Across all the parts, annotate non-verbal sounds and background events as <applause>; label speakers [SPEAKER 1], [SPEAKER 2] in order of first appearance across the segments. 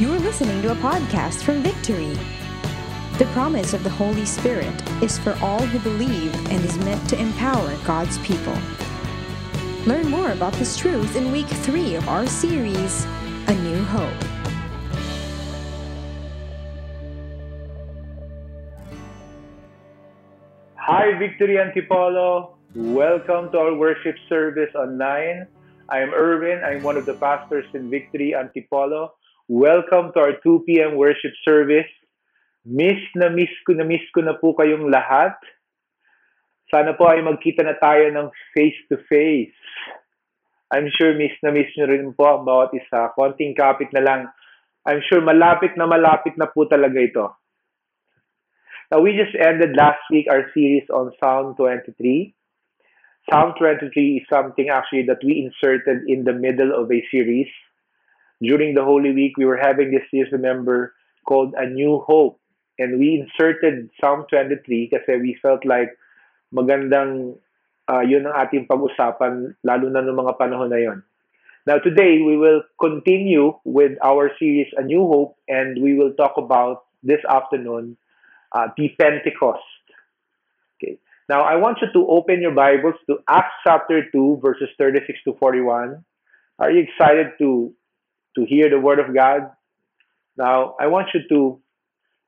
[SPEAKER 1] You are listening to a podcast from Victory. The promise of the Holy Spirit is for all who believe and is meant to empower God's people. Learn more about this truth in week three of our series, A New Hope.
[SPEAKER 2] Hi, Victory Antipolo. Welcome to our worship service online. I am Erwin. I'm one of the pastors in Victory Antipolo. Welcome to our 2 p.m. worship service. Miss na miss ko na miss ko na po kayong lahat. Sana po ay magkita na tayo ng face-to-face. I'm sure miss na miss nyo rin po ang bawat isa. Konting kapit na lang. I'm sure malapit na malapit na po talaga ito. Now, we just ended last week our series on Psalm 23. Psalm 23 is something actually that we inserted in the middle of a series. During the Holy Week, we were having this series, remember, called A New Hope. And we inserted Psalm 23 kasi we felt like magandang uh, yun ang ating pag-usapan, lalo na ng mga panahon na yon. Now, today, we will continue with our series, A New Hope, and we will talk about this afternoon uh, the Pentecost. Okay. Now, I want you to open your Bibles to Acts chapter 2, verses 36 to 41. Are you excited to, to hear the Word of God? Now, I want you to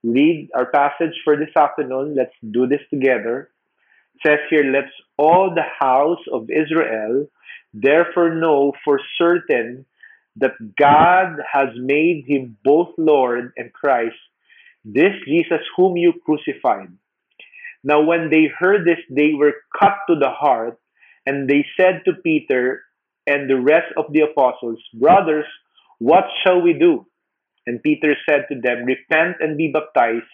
[SPEAKER 2] read our passage for this afternoon. Let's do this together. It says here, Let's all the house of Israel therefore know for certain that God has made him both Lord and Christ, this Jesus whom you crucified. Now, when they heard this, they were cut to the heart, and they said to Peter and the rest of the apostles, Brothers, what shall we do? And Peter said to them, Repent and be baptized,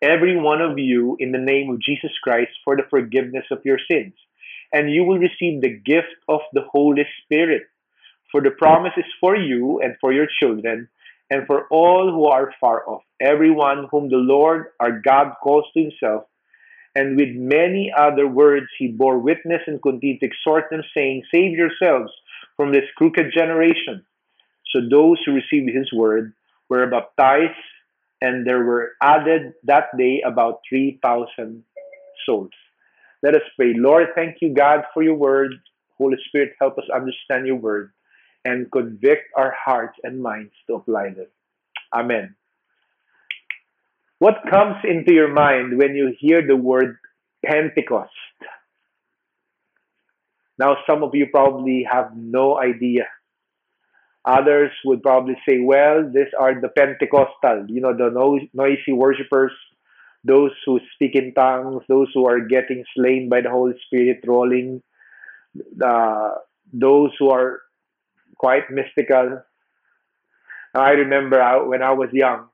[SPEAKER 2] every one of you, in the name of Jesus Christ, for the forgiveness of your sins, and you will receive the gift of the Holy Spirit. For the promise is for you and for your children, and for all who are far off, everyone whom the Lord our God calls to himself. And with many other words he bore witness and continued to exhort them, saying, Save yourselves from this crooked generation. So those who received his word were baptized, and there were added that day about 3,000 souls. Let us pray. Lord, thank you, God, for your word. Holy Spirit, help us understand your word and convict our hearts and minds to apply them. Amen. What comes into your mind when you hear the word Pentecost? Now, some of you probably have no idea. Others would probably say, well, these are the Pentecostal, you know, the noisy worshippers, those who speak in tongues, those who are getting slain by the Holy Spirit rolling, uh, those who are quite mystical. I remember when I was young,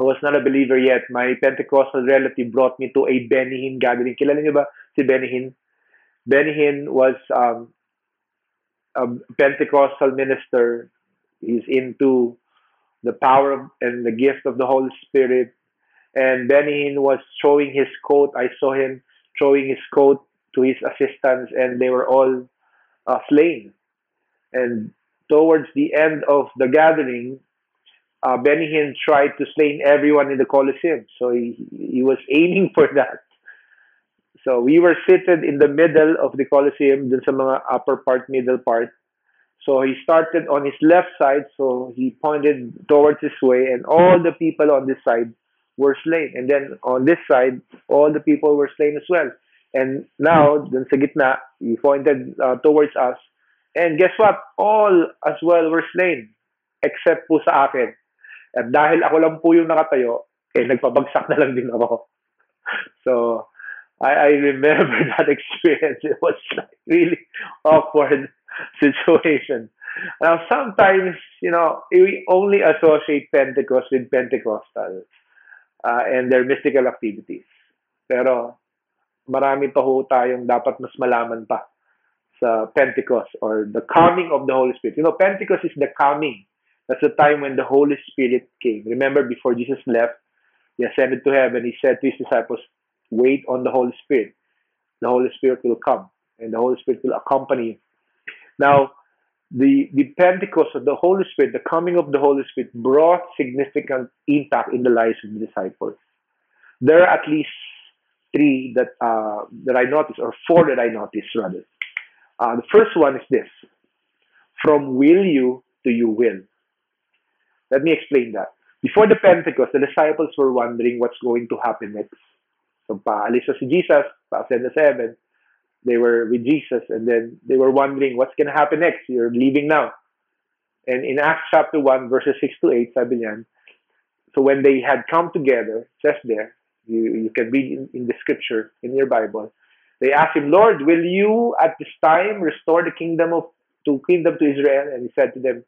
[SPEAKER 2] I was not a believer yet. My Pentecostal relative brought me to a Benny Hinn gathering. Kilala ba si? Benny Hinn was um, a Pentecostal minister. He's into the power and the gift of the Holy Spirit. And Benny Hinn was showing his coat. I saw him showing his coat to his assistants, and they were all uh, slain. And towards the end of the gathering, uh, tried to slay everyone in the Colosseum. So he, he was aiming <laughs> for that. So we were seated in the middle of the Colosseum, dun sa mga upper part, middle part. So he started on his left side, so he pointed towards his way, and all the people on this side were slain. And then on this side, all the people were slain as well. And now, dun sa gitna, he pointed uh, towards us. And guess what? All as well were slain, except po sa akin. At dahil ako lang po yung nakatayo, eh, nagpabagsak na lang din ako. <laughs> So, I, I remember <laughs> that experience. It was like really awkward <laughs> situation. Now, sometimes, you know, we only associate Pentecost with Pentecostals uh, and their mystical activities. Pero, marami pa ho tayong dapat mas malaman pa sa Pentecost or the coming of the Holy Spirit. You know, Pentecost is the coming that's the time when the Holy Spirit came. Remember, before Jesus left, he ascended to heaven. He said to his disciples, Wait on the Holy Spirit. The Holy Spirit will come, and the Holy Spirit will accompany you. Now, the, the Pentecost of the Holy Spirit, the coming of the Holy Spirit, brought significant impact in the lives of the disciples. There are at least three that uh, that I noticed, or four that I noticed rather. Uh, the first one is this: from will you to you will. Let me explain that. Before the Pentecost, the disciples were wondering what's going to happen next. So paalis si Jesus, pa-ascend na seven, they were with Jesus, and then they were wondering what's going to happen next. You're leaving now. And in Acts chapter 1, verses 6 to 8, sabi niyan, so when they had come together, says there, you, you can read in, in the scripture in your Bible, they asked him, Lord, will you at this time restore the kingdom of to kingdom to Israel? And he said to them,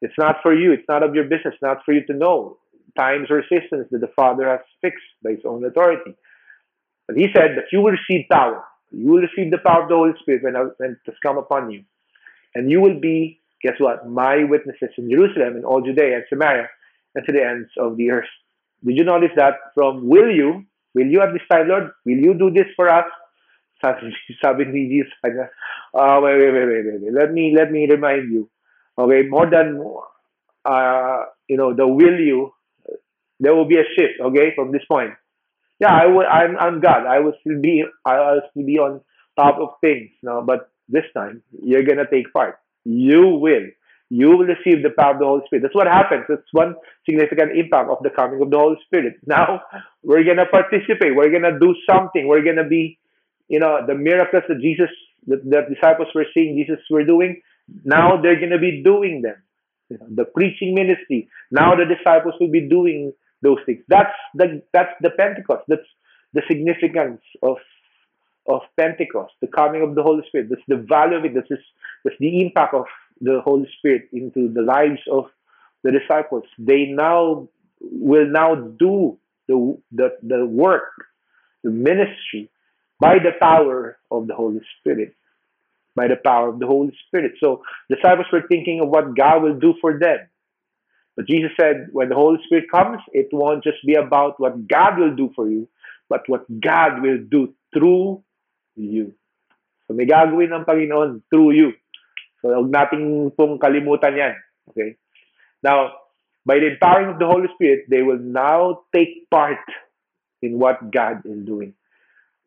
[SPEAKER 2] It's not for you, it's not of your business, not for you to know times or seasons that the Father has fixed by his own authority. But he said that you will receive power you will receive the power of the Holy Spirit when, when it has come upon you. And you will be, guess what, my witnesses in Jerusalem and all Judea and Samaria and to the ends of the earth. Did you notice that from will you, will you at this time, Lord, will you do this for us? Sabi <laughs> ni Jesus, uh, wait, wait, wait, wait, wait, let me, let me remind you. Okay, more than, uh, you know, the will you, there will be a shift, okay, from this point yeah, I will. I'm I'm God. I will still be. I will still be on top of things. No, but this time you're gonna take part. You will. You will receive the power of the Holy Spirit. That's what happens. That's one significant impact of the coming of the Holy Spirit. <laughs> Now we're gonna participate. We're gonna do something. We're gonna be, you know, the miracles that Jesus, that the disciples were seeing Jesus were doing. Now they're gonna be doing them. You know, the preaching ministry. Now the disciples will be doing those things. That's the that's the Pentecost. That's the significance of of Pentecost, the coming of the Holy Spirit. That's the value of it. This is that's the impact of the Holy Spirit into the lives of the disciples. They now will now do the the, the work, the ministry by the power of the Holy Spirit. By the power of the Holy Spirit. So disciples were thinking of what God will do for them. But Jesus said, when the Holy Spirit comes, it won't just be about what God will do for you, but what God will do through you. So may gagawin ng Panginoon through you. So huwag nating pong kalimutan yan. Okay? Now, by the empowering of the Holy Spirit, they will now take part in what God is doing.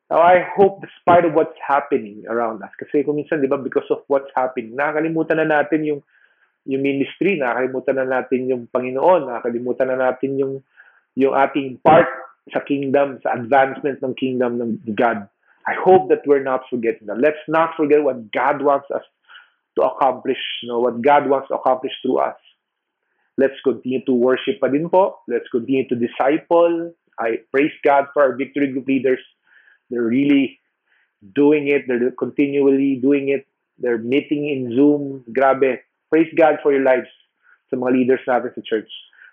[SPEAKER 2] Now, I hope despite of what's happening around us, kasi kung minsan, di ba, because of what's happening, nakakalimutan na natin yung yung ministry, nakakalimutan na natin yung Panginoon, nakakalimutan na natin yung yung ating part sa kingdom, sa advancement ng kingdom ng God. I hope that we're not forgetting that. Let's not forget what God wants us to accomplish, you know, what God wants to accomplish through us. Let's continue to worship pa din po. Let's continue to disciple. I praise God for our victory group leaders. They're really doing it. They're continually doing it. They're meeting in Zoom. Grabe. Praise God for your lives sa mga leaders natin sa church.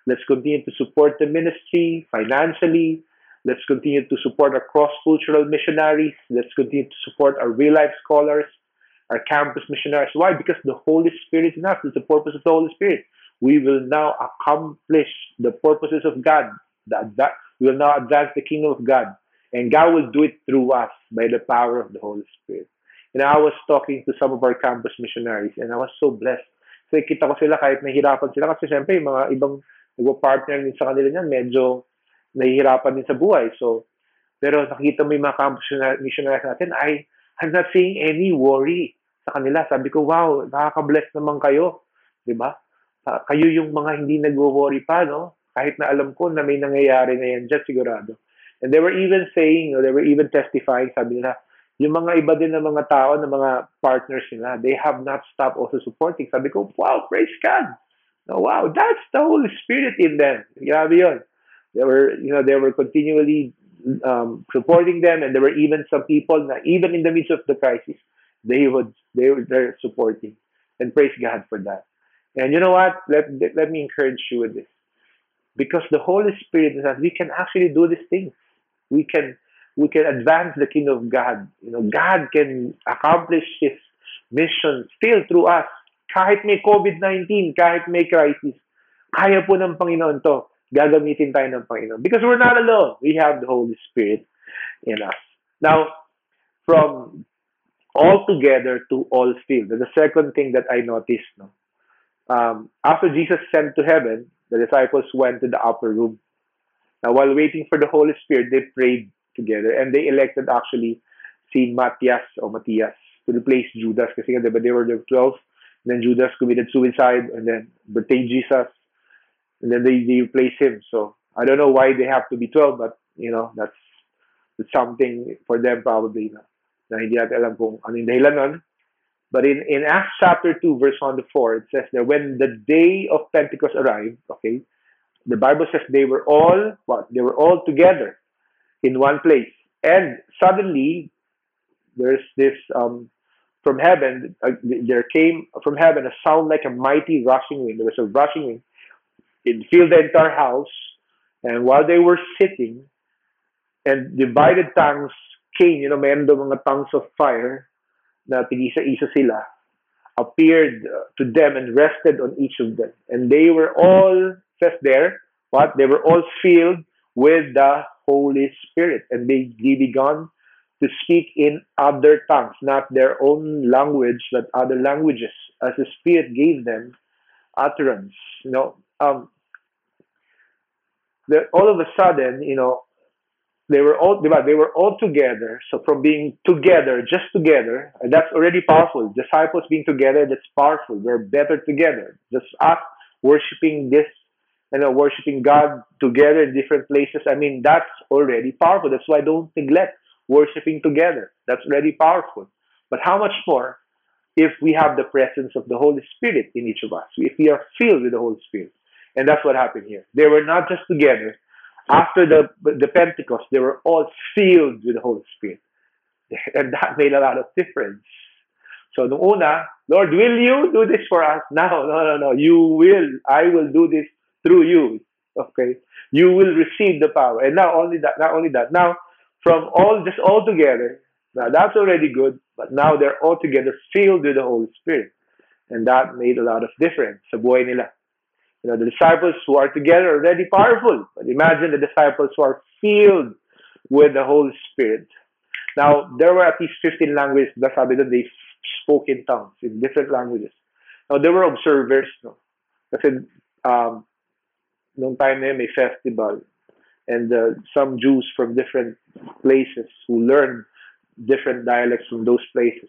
[SPEAKER 2] Let's continue to support the ministry financially. Let's continue to support our cross-cultural missionaries. Let's continue to support our real-life scholars, our campus missionaries. Why? Because the Holy Spirit is in us. It's the purpose of the Holy Spirit. We will now accomplish the purposes of God. We will now advance the kingdom of God. And God will do it through us by the power of the Holy Spirit. And I was talking to some of our campus missionaries, and I was so blessed So, kita ko sila kahit nahihirapan sila kasi siyempre yung mga ibang nagpo-partner din sa kanila niyan, medyo nahihirapan din sa buhay. So, pero nakita mo yung mga campus missionaries natin, I, I'm not seeing any worry sa kanila. Sabi ko, wow, nakaka-bless naman kayo. Di ba? Kayo yung mga hindi nagwo-worry pa, no? Kahit na alam ko na may nangyayari na yan dyan, sigurado. And they were even saying, or they were even testifying, sabi nila, yung mga iba din ng mga tao, ng mga partners nila, they have not stopped also supporting. Sabi ko, wow, praise God. No, wow, that's the Holy Spirit in them. Grabe yun. They were, you know, they were continually um, supporting them, and there were even some people that even in the midst of the crisis, they would they were there supporting, and praise God for that. And you know what? Let let me encourage you with this, because the Holy Spirit is that we can actually do these things. We can we can advance the kingdom of God. You know, God can accomplish His mission still through us. Kahit may COVID-19, kahit may crisis, kaya po ng Panginoon to. Gagamitin tayo ng Panginoon. Because we're not alone. We have the Holy Spirit in us. Now, from all together to all filled. The second thing that I noticed, no, um, after Jesus sent to heaven, the disciples went to the upper room. Now, while waiting for the Holy Spirit, they prayed together and they elected actually si Matthias or Matthias to replace Judas kasi nga, they were the 12 and then Judas committed suicide and then betrayed Jesus and then they, they replaced him. So I don't know why they have to be 12 but you know, that's, that's something for them probably na, na hindi natin alam kung ano yung dahilan nun. But in, in Acts chapter 2, verse 1 to 4, it says that when the day of Pentecost arrived, okay, the Bible says they were all what? They were all together in one place. And suddenly there's this um from heaven uh, there came from heaven a sound like a mighty rushing wind. There was a rushing wind. It filled the entire house. And while they were sitting, and divided tongues came, you know, meron daw mga tongues of fire na tigisa-isa sila, appeared uh, to them and rested on each of them. And they were all, says there, what? They were all filled with the Holy Spirit. And they, began to speak in other tongues, not their own language, but other languages, as the Spirit gave them utterance. You know, um, the, all of a sudden, you know, they were all they were all together. So from being together, just together, that's already powerful. Disciples being together, that's powerful. We're better together. Just us worshiping this, you know, worshiping God together in different places. I mean, that's already powerful. That's why I don't neglect worshiping together. That's already powerful. But how much more if we have the presence of the Holy Spirit in each of us? If we are filled with the Holy Spirit. And that's what happened here. They were not just together, after the, the Pentecost, they were all filled with the Holy Spirit. <laughs> And that made a lot of difference. So, nung una, Lord, will you do this for us? <laughs> No, no, no, no. You will. I will do this through you. Okay. You will receive the power. And not only that, not only that. Now, from all, just all together, now that's already good, but now they're all together filled with the Holy Spirit. And that made a lot of difference sa buhay nila. You know, the disciples who are together are already powerful. But imagine the disciples who are filled with the Holy Spirit. Now, there were at least 15 languages that they spoke in tongues, in different languages. Now, there were observers, no? Kasi, um, nung time na yun, may festival. And uh, some Jews from different places who learned different dialects from those places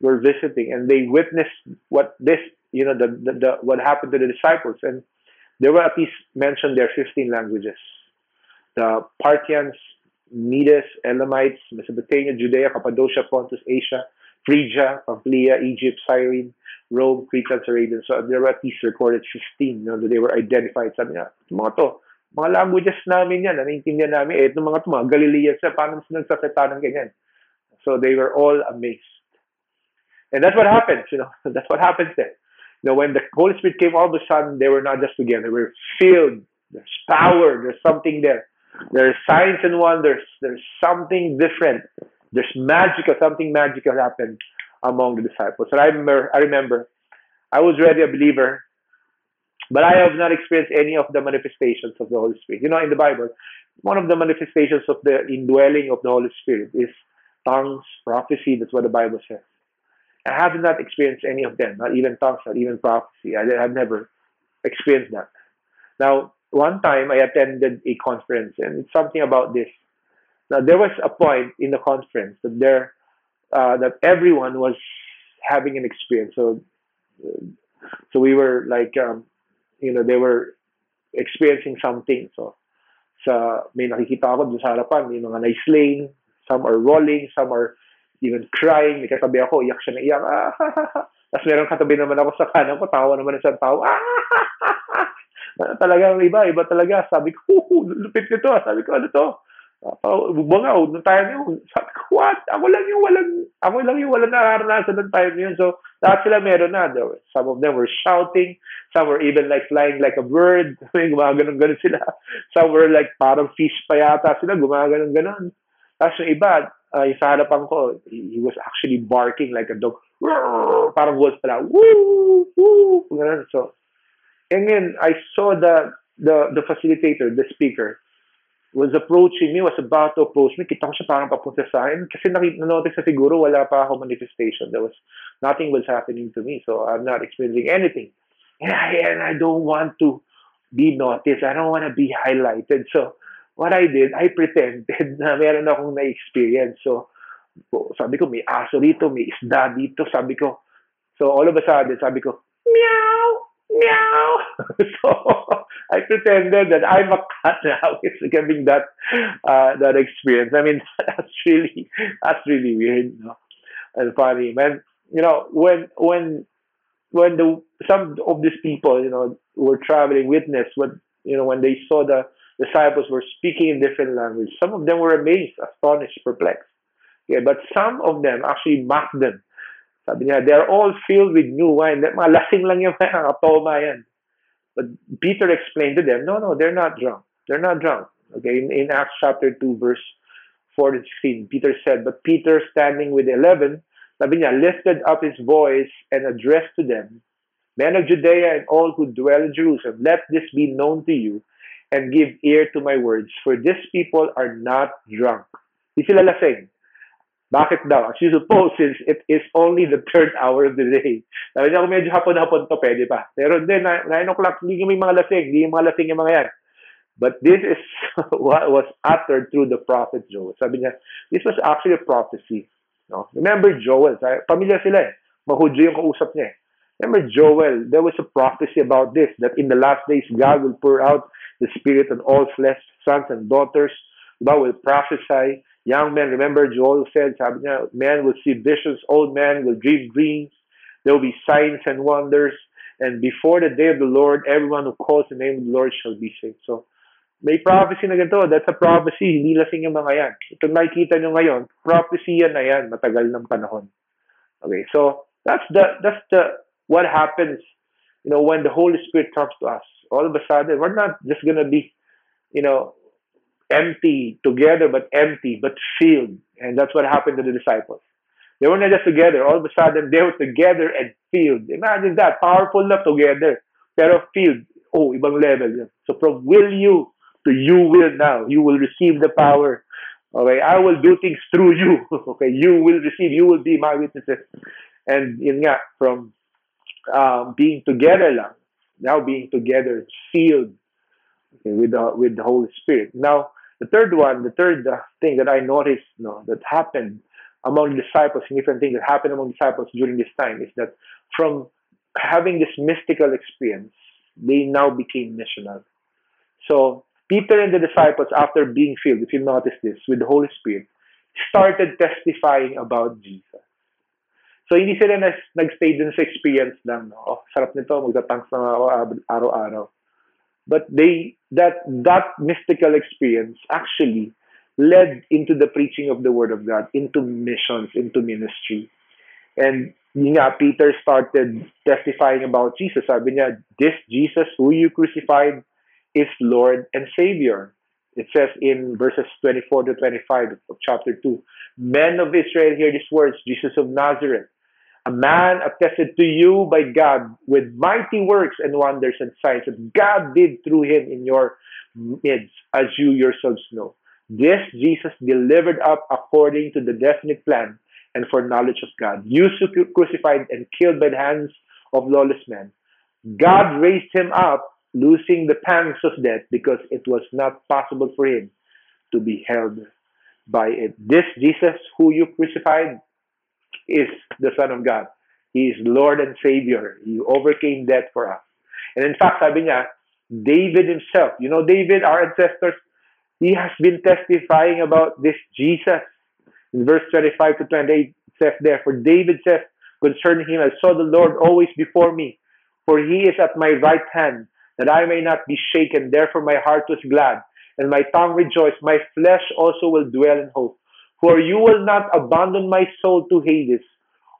[SPEAKER 2] were visiting and they witnessed what this you know, the, the, the, what happened to the disciples. And there were at least mentioned there 15 languages. The Parthians, Medes, Elamites, Mesopotamia, Judea, Cappadocia, Pontus, Asia, Phrygia, Pamphylia, Egypt, Cyrene, Rome, Crete, and Arabian. So there were at least recorded 15 you know, they were identified. Sabi niya, mga to, mga languages namin yan, naniintindihan namin, eh, itong mga to, mga Galileans, paano sila nagsasalita ng ganyan? So they were all amazed. And that's what happens, you know, <laughs> that's what happens there. You know, when the Holy Spirit came, all of a sudden they were not just together; they were filled. There's power. There's something there. There's signs and wonders. There's something different. There's magical. Something magical happened among the disciples. And I remember, I remember, I was already a believer, but I have not experienced any of the manifestations of the Holy Spirit. You know, in the Bible, one of the manifestations of the indwelling of the Holy Spirit is tongues, prophecy. That's what the Bible says. I have not experienced any of them, not even tongues, not even prophecy. I have never experienced that. Now, one time I attended a conference, and it's something about this. Now, there was a point in the conference that there, uh, that everyone was having an experience. So, so we were like, um, you know, they were experiencing something. So, sa may nakikita ako sa harapan, may mga na-slain, some are rolling, some are even crying, may katabi ako, iyak siya na iyak. Ah, ha, ha. Tapos meron katabi naman ako sa kanan ko, tawa naman isang tao. Ah, ha. Talagang iba, iba talaga. Sabi ko, <laughs> lupit nito. Sabi ko, ano to? Uh, bungaw, nung time yun. Sabi ko, what? Ako lang yung walang, ako lang yung walang nararanasan ng time yun. So, lahat sila meron na. Some of them were shouting. Some were even like flying like a bird. <laughs> Gumaganon-ganon sila. Some were like parang fish pa yata sila. Gumaganon-ganon. Tapos yung iba, uh, yung sa harapan ko, he, he was actually barking like a dog. Parang wolf pala. Woo! Woo! Ganun. So, and then I saw the, the, the facilitator, the speaker. Was approaching me, was about to approach me. Kita ko siya parang papunta sa akin. Kasi na-notice na siguro wala pa ako manifestation. There was, nothing was happening to me. So I'm not experiencing anything. And I, and I don't want to be noticed. I don't want to be highlighted. So what I did, I <laughs> pretended na meron akong na-experience. So sabi ko, may aso dito, may isda dito. Sabi ko, so all of a sudden, sabi ko, meow! Meow. <laughs> so I pretended that I'm a cat <laughs> now. It's giving that uh, that experience. I mean, <laughs> that's really that's really weird, you know? and funny, man. You know, when when when the some of these people, you know, were traveling, witness what you know when they saw the disciples were speaking in different language. Some of them were amazed, astonished, perplexed. Yeah, but some of them actually mocked them Sabi niya, they're all filled with new wine. Mga lasing lang yung mga nakatoma yan. But Peter explained to them, no, no, they're not drunk. They're not drunk. Okay, in, in Acts chapter 2, verse 4 to 16, Peter said, But Peter, standing with eleven, sabi niya, lifted up his voice and addressed to them, Men of Judea and all who dwell in Jerusalem, let this be known to you and give ear to my words, for these people are not drunk. Di sila lasing. Bakit daw? As you suppose, since it is only the third hour of the day. Sabi niya, medyo hapon-hapon to, pwede pa. Pero then, 9 o'clock, hindi may mga lasing, hindi mga lasing yung mga yan. But this is <laughs> what was uttered through the prophet Joel. Sabi niya, this was actually a prophecy. No? Remember Joel, pamilya sila eh. Mahudyo yung kausap niya eh. Remember Joel, there was a prophecy about this, that in the last days, God will pour out the Spirit on all flesh, sons and daughters, God will prophesy, Young men, remember Joel said, niya, men will see visions, old men will dream dreams, there will be signs and wonders, and before the day of the Lord, everyone who calls the name of the Lord shall be saved. So, may prophecy na ganito. That's a prophecy. Hindi lasing yung mga yan. Ito nakikita nyo ngayon, prophecy yan na yan, matagal ng panahon. Okay, so that's the that's the what happens, you know, when the Holy Spirit comes to us. All of a sudden, we're not just gonna be, you know, empty together, but empty, but filled. And that's what happened to the disciples. They were not just together. All of a sudden, they were together and filled. Imagine that. Powerful love together. Pero filled. Oh, ibang level. So from will you to you will now. You will receive the power. Okay, I will do things through you. <laughs> Okay, you will receive. You will be my witnesses. And yun nga, from um, being together lang, now being together, sealed okay, with the with the Holy Spirit. Now, the third one, the third uh, thing that I noticed you know, that happened among disciples, significant thing that happened among disciples during this time is that from having this mystical experience, they now became missional. So Peter and the disciples, after being filled, if you notice this, with the Holy Spirit, started testifying about Jesus. So hindi sila nag-stay dun sa experience lang. No? Oh, sarap nito, magtatanks na ako araw-araw. But they that that mystical experience actually led into the preaching of the word of God, into missions, into ministry. And nga, Peter started testifying about Jesus. Sabi niya, this Jesus who you crucified is Lord and Savior. It says in verses 24 to 25 of chapter 2, Men of Israel, hear these words, Jesus of Nazareth, a man attested to you by God with mighty works and wonders and signs that God did through him in your midst, as you yourselves know. This Jesus delivered up according to the definite plan and foreknowledge of God, you crucified and killed by the hands of lawless men. God raised him up, losing the pangs of death, because it was not possible for him to be held by it. This Jesus who you crucified is the Son of God. He is Lord and Savior. He overcame death for us. And in fact, sabi niya, David himself, you know, David, our ancestors, he has been testifying about this Jesus. In verse 25 to 28, it says there, For David says concerning him, I saw the Lord always before me, for he is at my right hand, that I may not be shaken. Therefore my heart was glad, and my tongue rejoiced. My flesh also will dwell in hope. For you will not abandon my soul to Hades,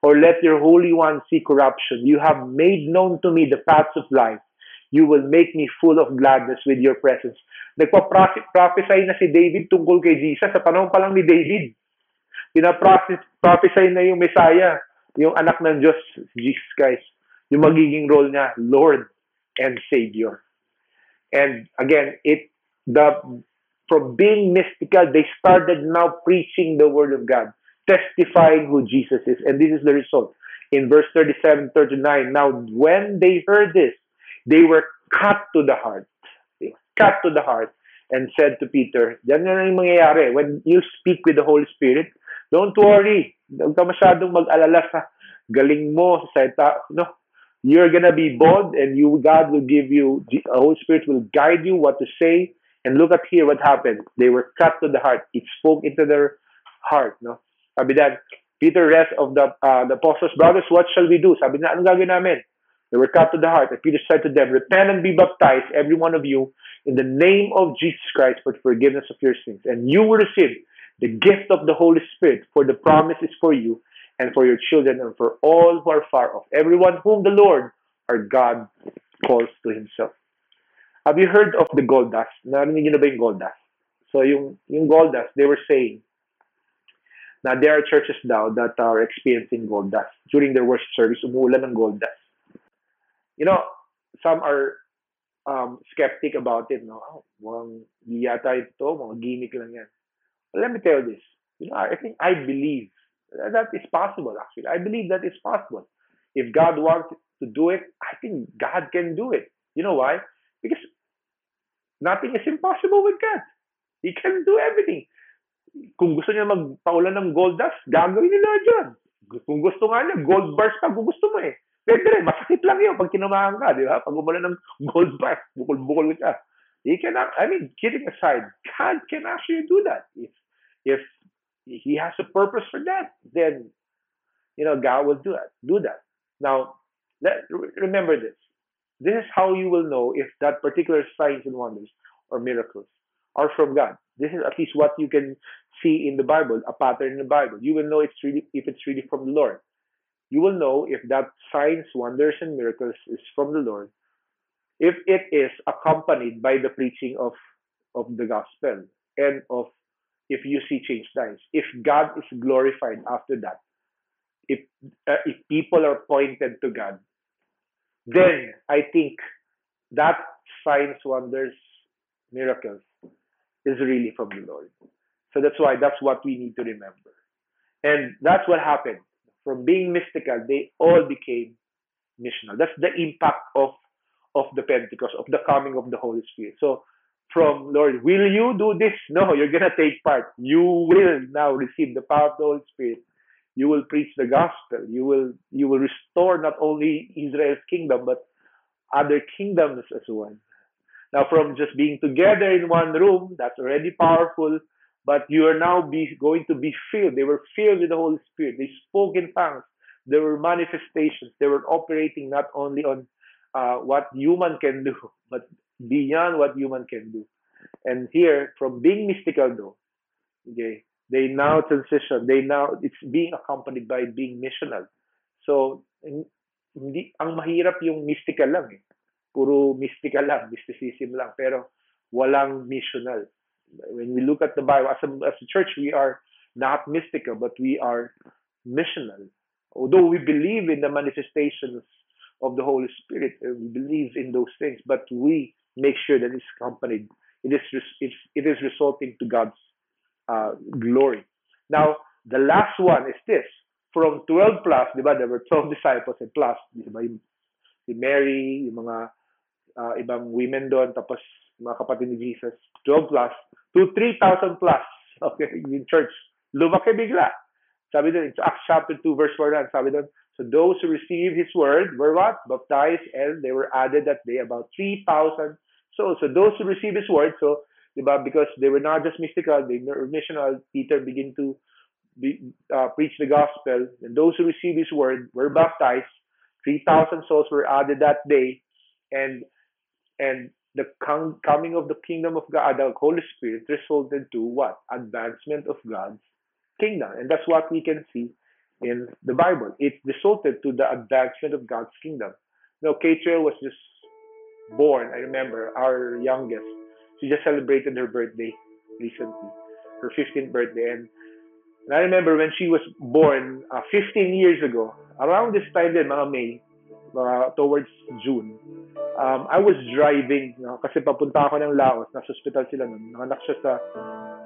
[SPEAKER 2] or let your Holy One see corruption. You have made known to me the paths of life. You will make me full of gladness with your presence. Nagpa-prophesy na si David tungkol kay Jesus sa panahon pa lang ni David. Pina-prophesy na yung Messiah, yung anak ng Diyos, Jesus Christ. Yung magiging role niya, Lord and Savior. And again, it the from being mystical, they started now preaching the word of God, testifying who Jesus is. And this is the result. In verse 37, 39, now when they heard this, they were cut to the heart. Cut to the heart and said to Peter, yan na yung mangyayari. When you speak with the Holy Spirit, don't worry. Huwag ka masyadong mag-alala sa galing mo sa salita. No. You're gonna be bold and you God will give you, the Holy Spirit will guide you what to say. And look at here what happened. They were cut to the heart. It spoke into their heart. No? Sabi dan, Peter rest of the, uh, the apostles, brothers, what shall we do? Sabi na, anong gagawin namin? They were cut to the heart. And Peter said to them, Repent and be baptized, every one of you, in the name of Jesus Christ for the forgiveness of your sins. And you will receive the gift of the Holy Spirit, for the promise is for you and for your children and for all who are far off, everyone whom the Lord our God calls to himself. Have you heard of the gold dust? Narinig niyo na ba yung gold dust? So yung, yung gold dust, they were saying na there are churches now that are experiencing gold dust. During their worship service, umuulan ng gold dust. You know, some are um, skeptic about it. No? Oh, mukhang yata ito, mga gimmick lang yan. But let me tell this. You know, I think, I believe that that is possible, actually. I believe that is possible. If God wants to do it, I think God can do it. You know why? Because nothing is impossible with God. He can do everything. Kung gusto niya magpaulan ng gold dust, gagawin nila dyan. Kung gusto nga niya, gold bars pa, kung gusto mo eh. Pwede rin, masakit lang yun pag kinamahan ka, di ba? Pag umulan ng gold bars, bukol-bukol ka. He can, I mean, kidding aside, God can actually do that. If, if He has a purpose for that, then, you know, God will do that. Do that. Now, let, remember this. This is how you will know if that particular signs and wonders or miracles are from God. This is at least what you can see in the Bible, a pattern in the Bible. You will know it's really if it's really from the Lord. You will know if that signs, wonders, and miracles is from the Lord. If it is accompanied by the preaching of of the gospel and of if you see change lives, if God is glorified after that, if uh, if people are pointed to God, then I think that signs, wonders, miracles is really from the Lord. So that's why that's what we need to remember. And that's what happened. From being mystical, they all became missional. That's the impact of of the Pentecost, of the coming of the Holy Spirit. So from Lord, will you do this? No, you're gonna take part. You will now receive the power of the Holy Spirit you will preach the gospel. You will you will restore not only israel's kingdom but other kingdoms as well. Now from just being together in one room that's already powerful but you are now be going to be filled. They were filled with the holy spirit. They spoke in tongues. There were manifestations. They were operating not only on uh, what human can do <laughs> but beyond what human can do. And here from being mystical though okay they now transition. They now it's being accompanied by being missional. So hindi ang mahirap yung mystical lang eh. Puro mystical lang, mysticism lang, pero walang missional. When we look at the Bible as a, as a church, we are not mystical, but we are missional. Although we believe in the manifestations of the Holy Spirit, we believe in those things, but we make sure that it's accompanied. It is it is resulting to God's uh, glory. Now, the last one is this. From 12 plus, di ba, there were 12 <laughs> disciples and plus, di ba, yung, si Mary, yung mga uh, ibang women doon, tapos mga kapatid ni Jesus, 12 plus, to 3,000 plus, <laughs> okay, in church. Lumaki bigla. Sabi doon, it's Acts chapter 2, verse 4, sabi doon, so those who received his word were what? Baptized, and they were added that day about 3,000 So, So those who received his word, so diba? Because they were not just mystical, they were missional. Peter began to be, uh, preach the gospel, and those who received his word were baptized. Three thousand souls were added that day, and and the com- coming of the kingdom of God, the Holy Spirit, resulted to what? Advancement of God's kingdom, and that's what we can see in the Bible. It resulted to the advancement of God's kingdom. Now, Kate was just born. I remember our youngest she just celebrated her birthday recently, her 15th birthday. And, and I remember when she was born uh, 15 years ago, around this time then, mga May, uh, towards June, um, I was driving, no, kasi papunta ako ng Laos, nasa hospital sila nun. Nanganak siya sa,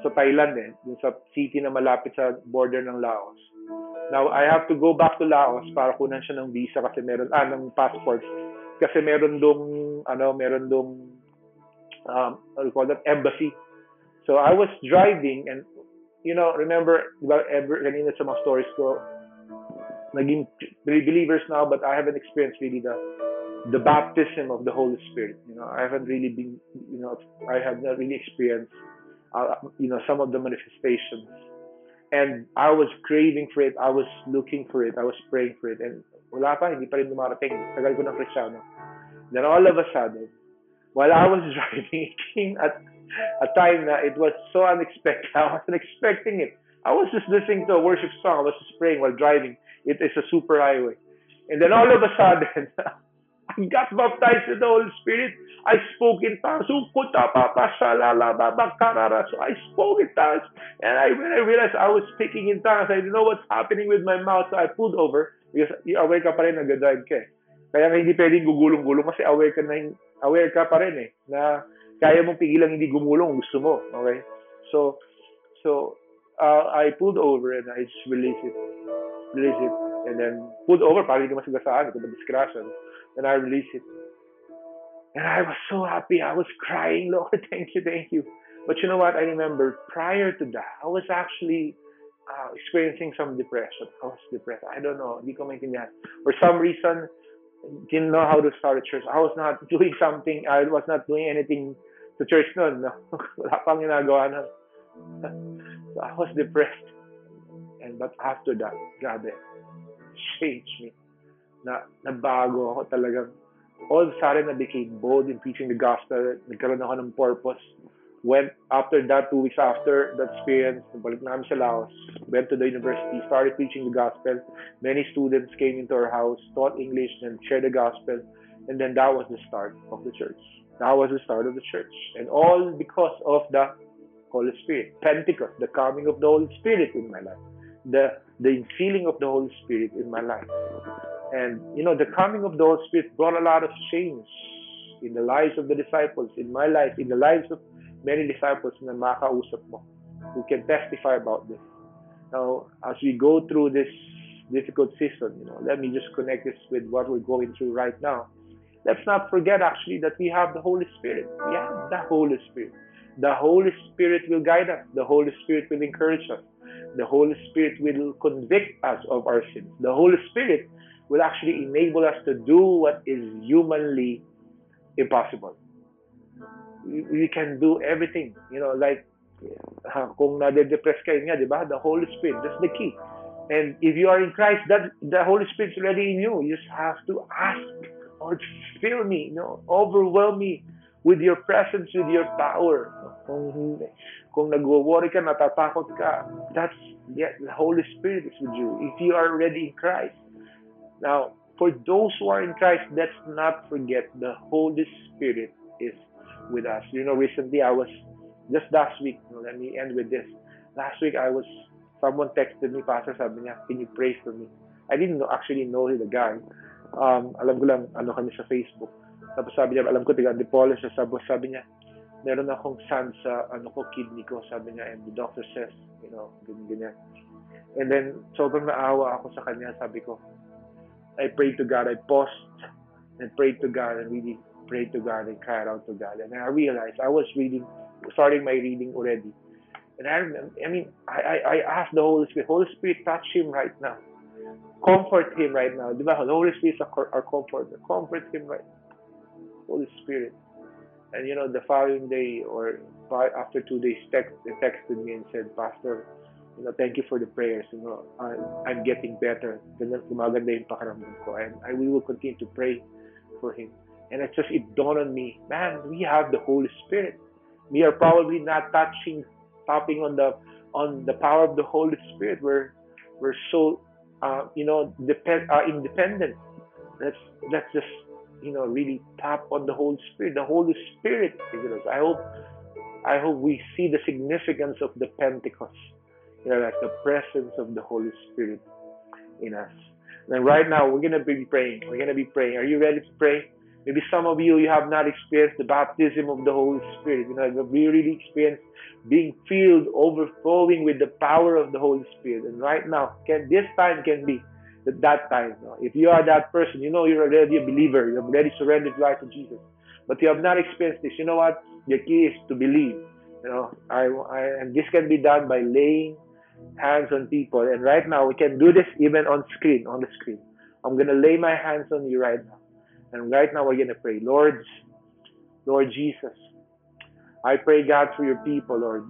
[SPEAKER 2] sa Thailand eh, dun sa city na malapit sa border ng Laos. Now, I have to go back to Laos para kunan siya ng visa kasi meron, ah, ng passport. Kasi meron dong, ano, meron dong, um, you call that, embassy. So, I was driving and, you know, remember, di ba, ever, kanina sa mga stories ko, naging believers now, but I haven't experienced really the the baptism of the Holy Spirit. You know, I haven't really been, you know, I have not really experienced, uh, you know, some of the manifestations. And I was craving for it. I was looking for it. I was praying for it. And wala pa, hindi pa rin dumarating. Tagal ko ng. Then all of a sudden, while I was <laughs> driving, it came at a time that it was so unexpected. <laughs> I wasn't expecting it. I was just listening to a worship song. I was just praying while driving. It is a super highway. And then all of a sudden, <laughs> I got baptized with the Holy Spirit. I spoke in tongues. So I spoke in tongues. And I, when I realized I was speaking in tongues, I didn't know what's happening with my mouth. So I pulled over because aware ka pa rin nag-drive ka. Kaya hindi pwedeng gugulong-gulong kasi aware ka na aware ka pa rin eh na kaya mong pigilang hindi gumulong gusto mo. Okay? So, so uh, I pulled over and I just released it. Release it. And then pulled over para hindi masagasaan. Ito ba discretion. and I released it. And I was so happy. I was crying, Lord, <laughs> thank you, thank you. But you know what? I remember prior to that, I was actually uh, experiencing some depression. I was depressed. I don't know. Hindi ko maintindihan. For some reason, didn't know how to start a church. I was not <laughs> doing something. I was not doing anything to church noon. No? <laughs> Wala pang ginagawa nun. <laughs> So I was depressed. And but after that, God changed me. na nabago ako talagang all of a sudden I became bold in preaching the gospel. Nagkaroon ako ng purpose. Went after that, two weeks after that experience, namin sa Laos, went to the university, started preaching the gospel. Many students came into our house, taught English, and shared the gospel. And then that was the start of the church. That was the start of the church. And all because of the Holy Spirit. Pentecost, the coming of the Holy Spirit in my life. The, the infilling of the Holy Spirit in my life. And, you know, the coming of the Holy Spirit brought a lot of change in the lives of the disciples, in my life, in the lives of many disciples na makausap mo who can testify about this. Now, as we go through this difficult season, you know, let me just connect this with what we're going through right now. Let's not forget actually that we have the Holy Spirit. We have the Holy Spirit. The Holy Spirit will guide us. The Holy Spirit will encourage us. The Holy Spirit will convict us of our sins. The Holy Spirit will actually enable us to do what is humanly impossible. We, can do everything, you know, like uh, kung nade-depress kayo nga, di ba? The Holy Spirit, that's the key. And if you are in Christ, that the Holy Spirit's already in you. You just have to ask, Lord, fill me, you know, overwhelm me with your presence, with your power. Kung, kung nag-worry ka, natatakot ka, that's, yeah, the Holy Spirit is with you. If you are already in Christ, now, for those who are in Christ, let's not forget the Holy Spirit is with us. You know, recently I was, just last week, you know, let me end with this. Last week I was, someone texted me, Pastor, sabi niya, can you pray for me? I didn't know, actually know the guy. Um, alam ko lang, ano kami sa Facebook. Tapos sabi niya, alam ko, tiga Antipolo siya. Sabi, sabi niya, meron akong sun sa, ano ko, kidney ko. Sabi niya, and the doctor says, you know, ganyan, ganyan. And then, sobrang naawa ako sa kanya. Sabi ko, I prayed to God. I paused and prayed to God and really prayed to God and cried out to God. And I realized I was reading, starting my reading already. And I remember, I mean, I, I, I asked the Holy Spirit, Holy Spirit, touch him right now. Comfort him right now. The Holy Spirit is our, comforter. Comfort him right now. Holy Spirit. And you know, the following day or after two days, text, they texted me and said, Pastor, you know, thank you for the prayers. You know, I'm, I'm getting better. Ko. And I, we will continue to pray for him. And it's just, it dawned on me, man, we have the Holy Spirit. We are probably not touching, tapping on the, on the power of the Holy Spirit. We're, we're so, uh, you know, depend, uh, independent. Let's, let's just, you know, really tap on the Holy Spirit. The Holy Spirit is in us. I hope, I hope we see the significance of the Pentecost you know, like the presence of the Holy Spirit in us. And right now, we're going to be praying. We're going to be praying. Are you ready to pray? Maybe some of you, you have not experienced the baptism of the Holy Spirit. You know, have really experienced being filled, overflowing with the power of the Holy Spirit. And right now, can this time can be that, that time. If you are that person, you know you're already a believer. You have already surrendered your life to Jesus. But you have not experienced this. You know what? The key is to believe. You know, I, I and this can be done by laying hands on people. And right now, we can do this even on screen, on the screen. I'm gonna lay my hands on you right now. And right now we're going to pray. Lord, Lord Jesus, I pray, God, for your people, Lord.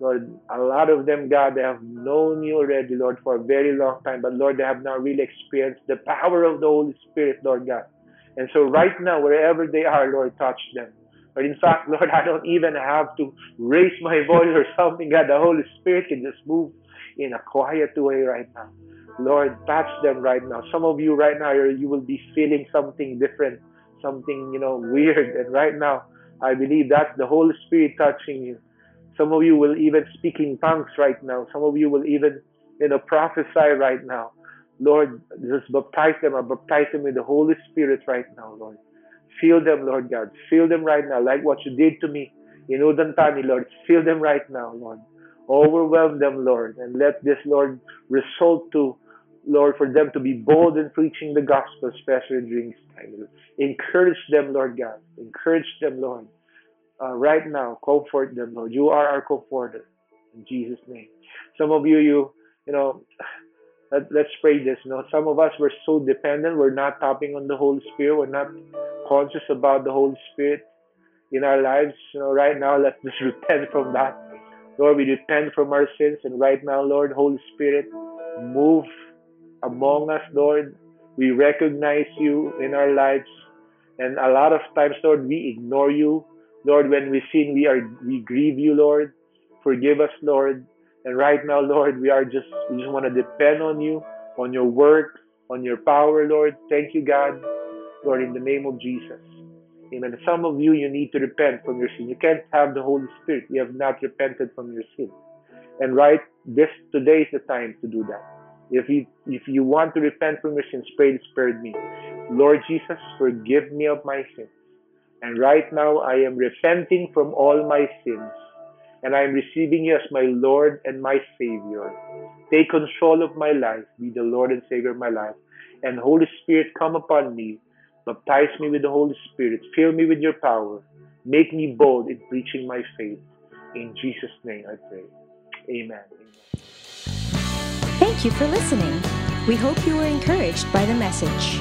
[SPEAKER 2] Lord, a lot of them, God, they have known you already, Lord, for a very long time. But Lord, they have not really experienced the power of the Holy Spirit, Lord God. And so right now, wherever they are, Lord, touch them. But in fact, <laughs> Lord, I don't even have to raise my voice or something. God, the Holy Spirit can just move in a quiet way right now. Lord, touch them right now. Some of you right now, you will be feeling something different, something, you know, weird. And right now, I believe that's the Holy Spirit touching you. Some of you will even speak in tongues right now. Some of you will even, you know, prophesy right now. Lord, just baptize them or baptize them with the Holy Spirit right now, Lord. Feel them, Lord God. Feel them right now, like what you did to me in Udon Thani, Lord. Feel them right now, Lord. Overwhelm them, Lord, and let this, Lord, result to Lord, for them to be bold in preaching the gospel, especially during this time. Encourage them, Lord God. Encourage them, Lord. Uh, right now, comfort them, Lord. You are our comforter. In Jesus' name. Some of you, you, you know, let, let's pray this. You know, some of us were so dependent. We're not tapping on the Holy Spirit. We're not conscious about the Holy Spirit in our lives. You know, right now, let's <laughs> repent from that. Lord, we repent from our sins. And right now, Lord, Holy Spirit, move among us, Lord. We recognize you in our lives. And a lot of times, Lord, we ignore you. Lord, when we sin, we are we grieve you, Lord. Forgive us, Lord. And right now, Lord, we are just we just want to depend on you, on your work, on your power, Lord. Thank you, God. Lord, in the name of Jesus. Amen. Some of you, you need to repent from your sin. You can't have the Holy Spirit. You have not repented from your sin. And right, this today is the time to do that. If you if you want to repent from your sins, pray this prayer with me. Lord Jesus, forgive me of my sins. And right now I am repenting from all my sins. And I am receiving you as my Lord and my Savior. Take control of my life. Be the Lord and Savior of my life. And Holy Spirit, come upon me. Baptize me with the Holy Spirit. Fill me with your power. Make me bold in preaching my faith. In Jesus' name I pray. Amen.
[SPEAKER 1] Thank you for listening. We hope you were encouraged by the message.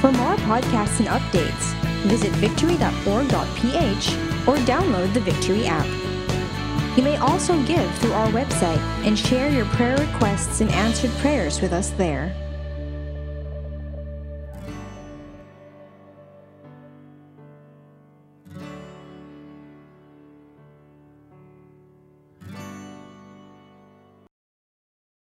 [SPEAKER 1] For more podcasts and updates, visit victory.org.ph or download the Victory app. You may also give through our website and share your prayer requests and answered prayers with us there.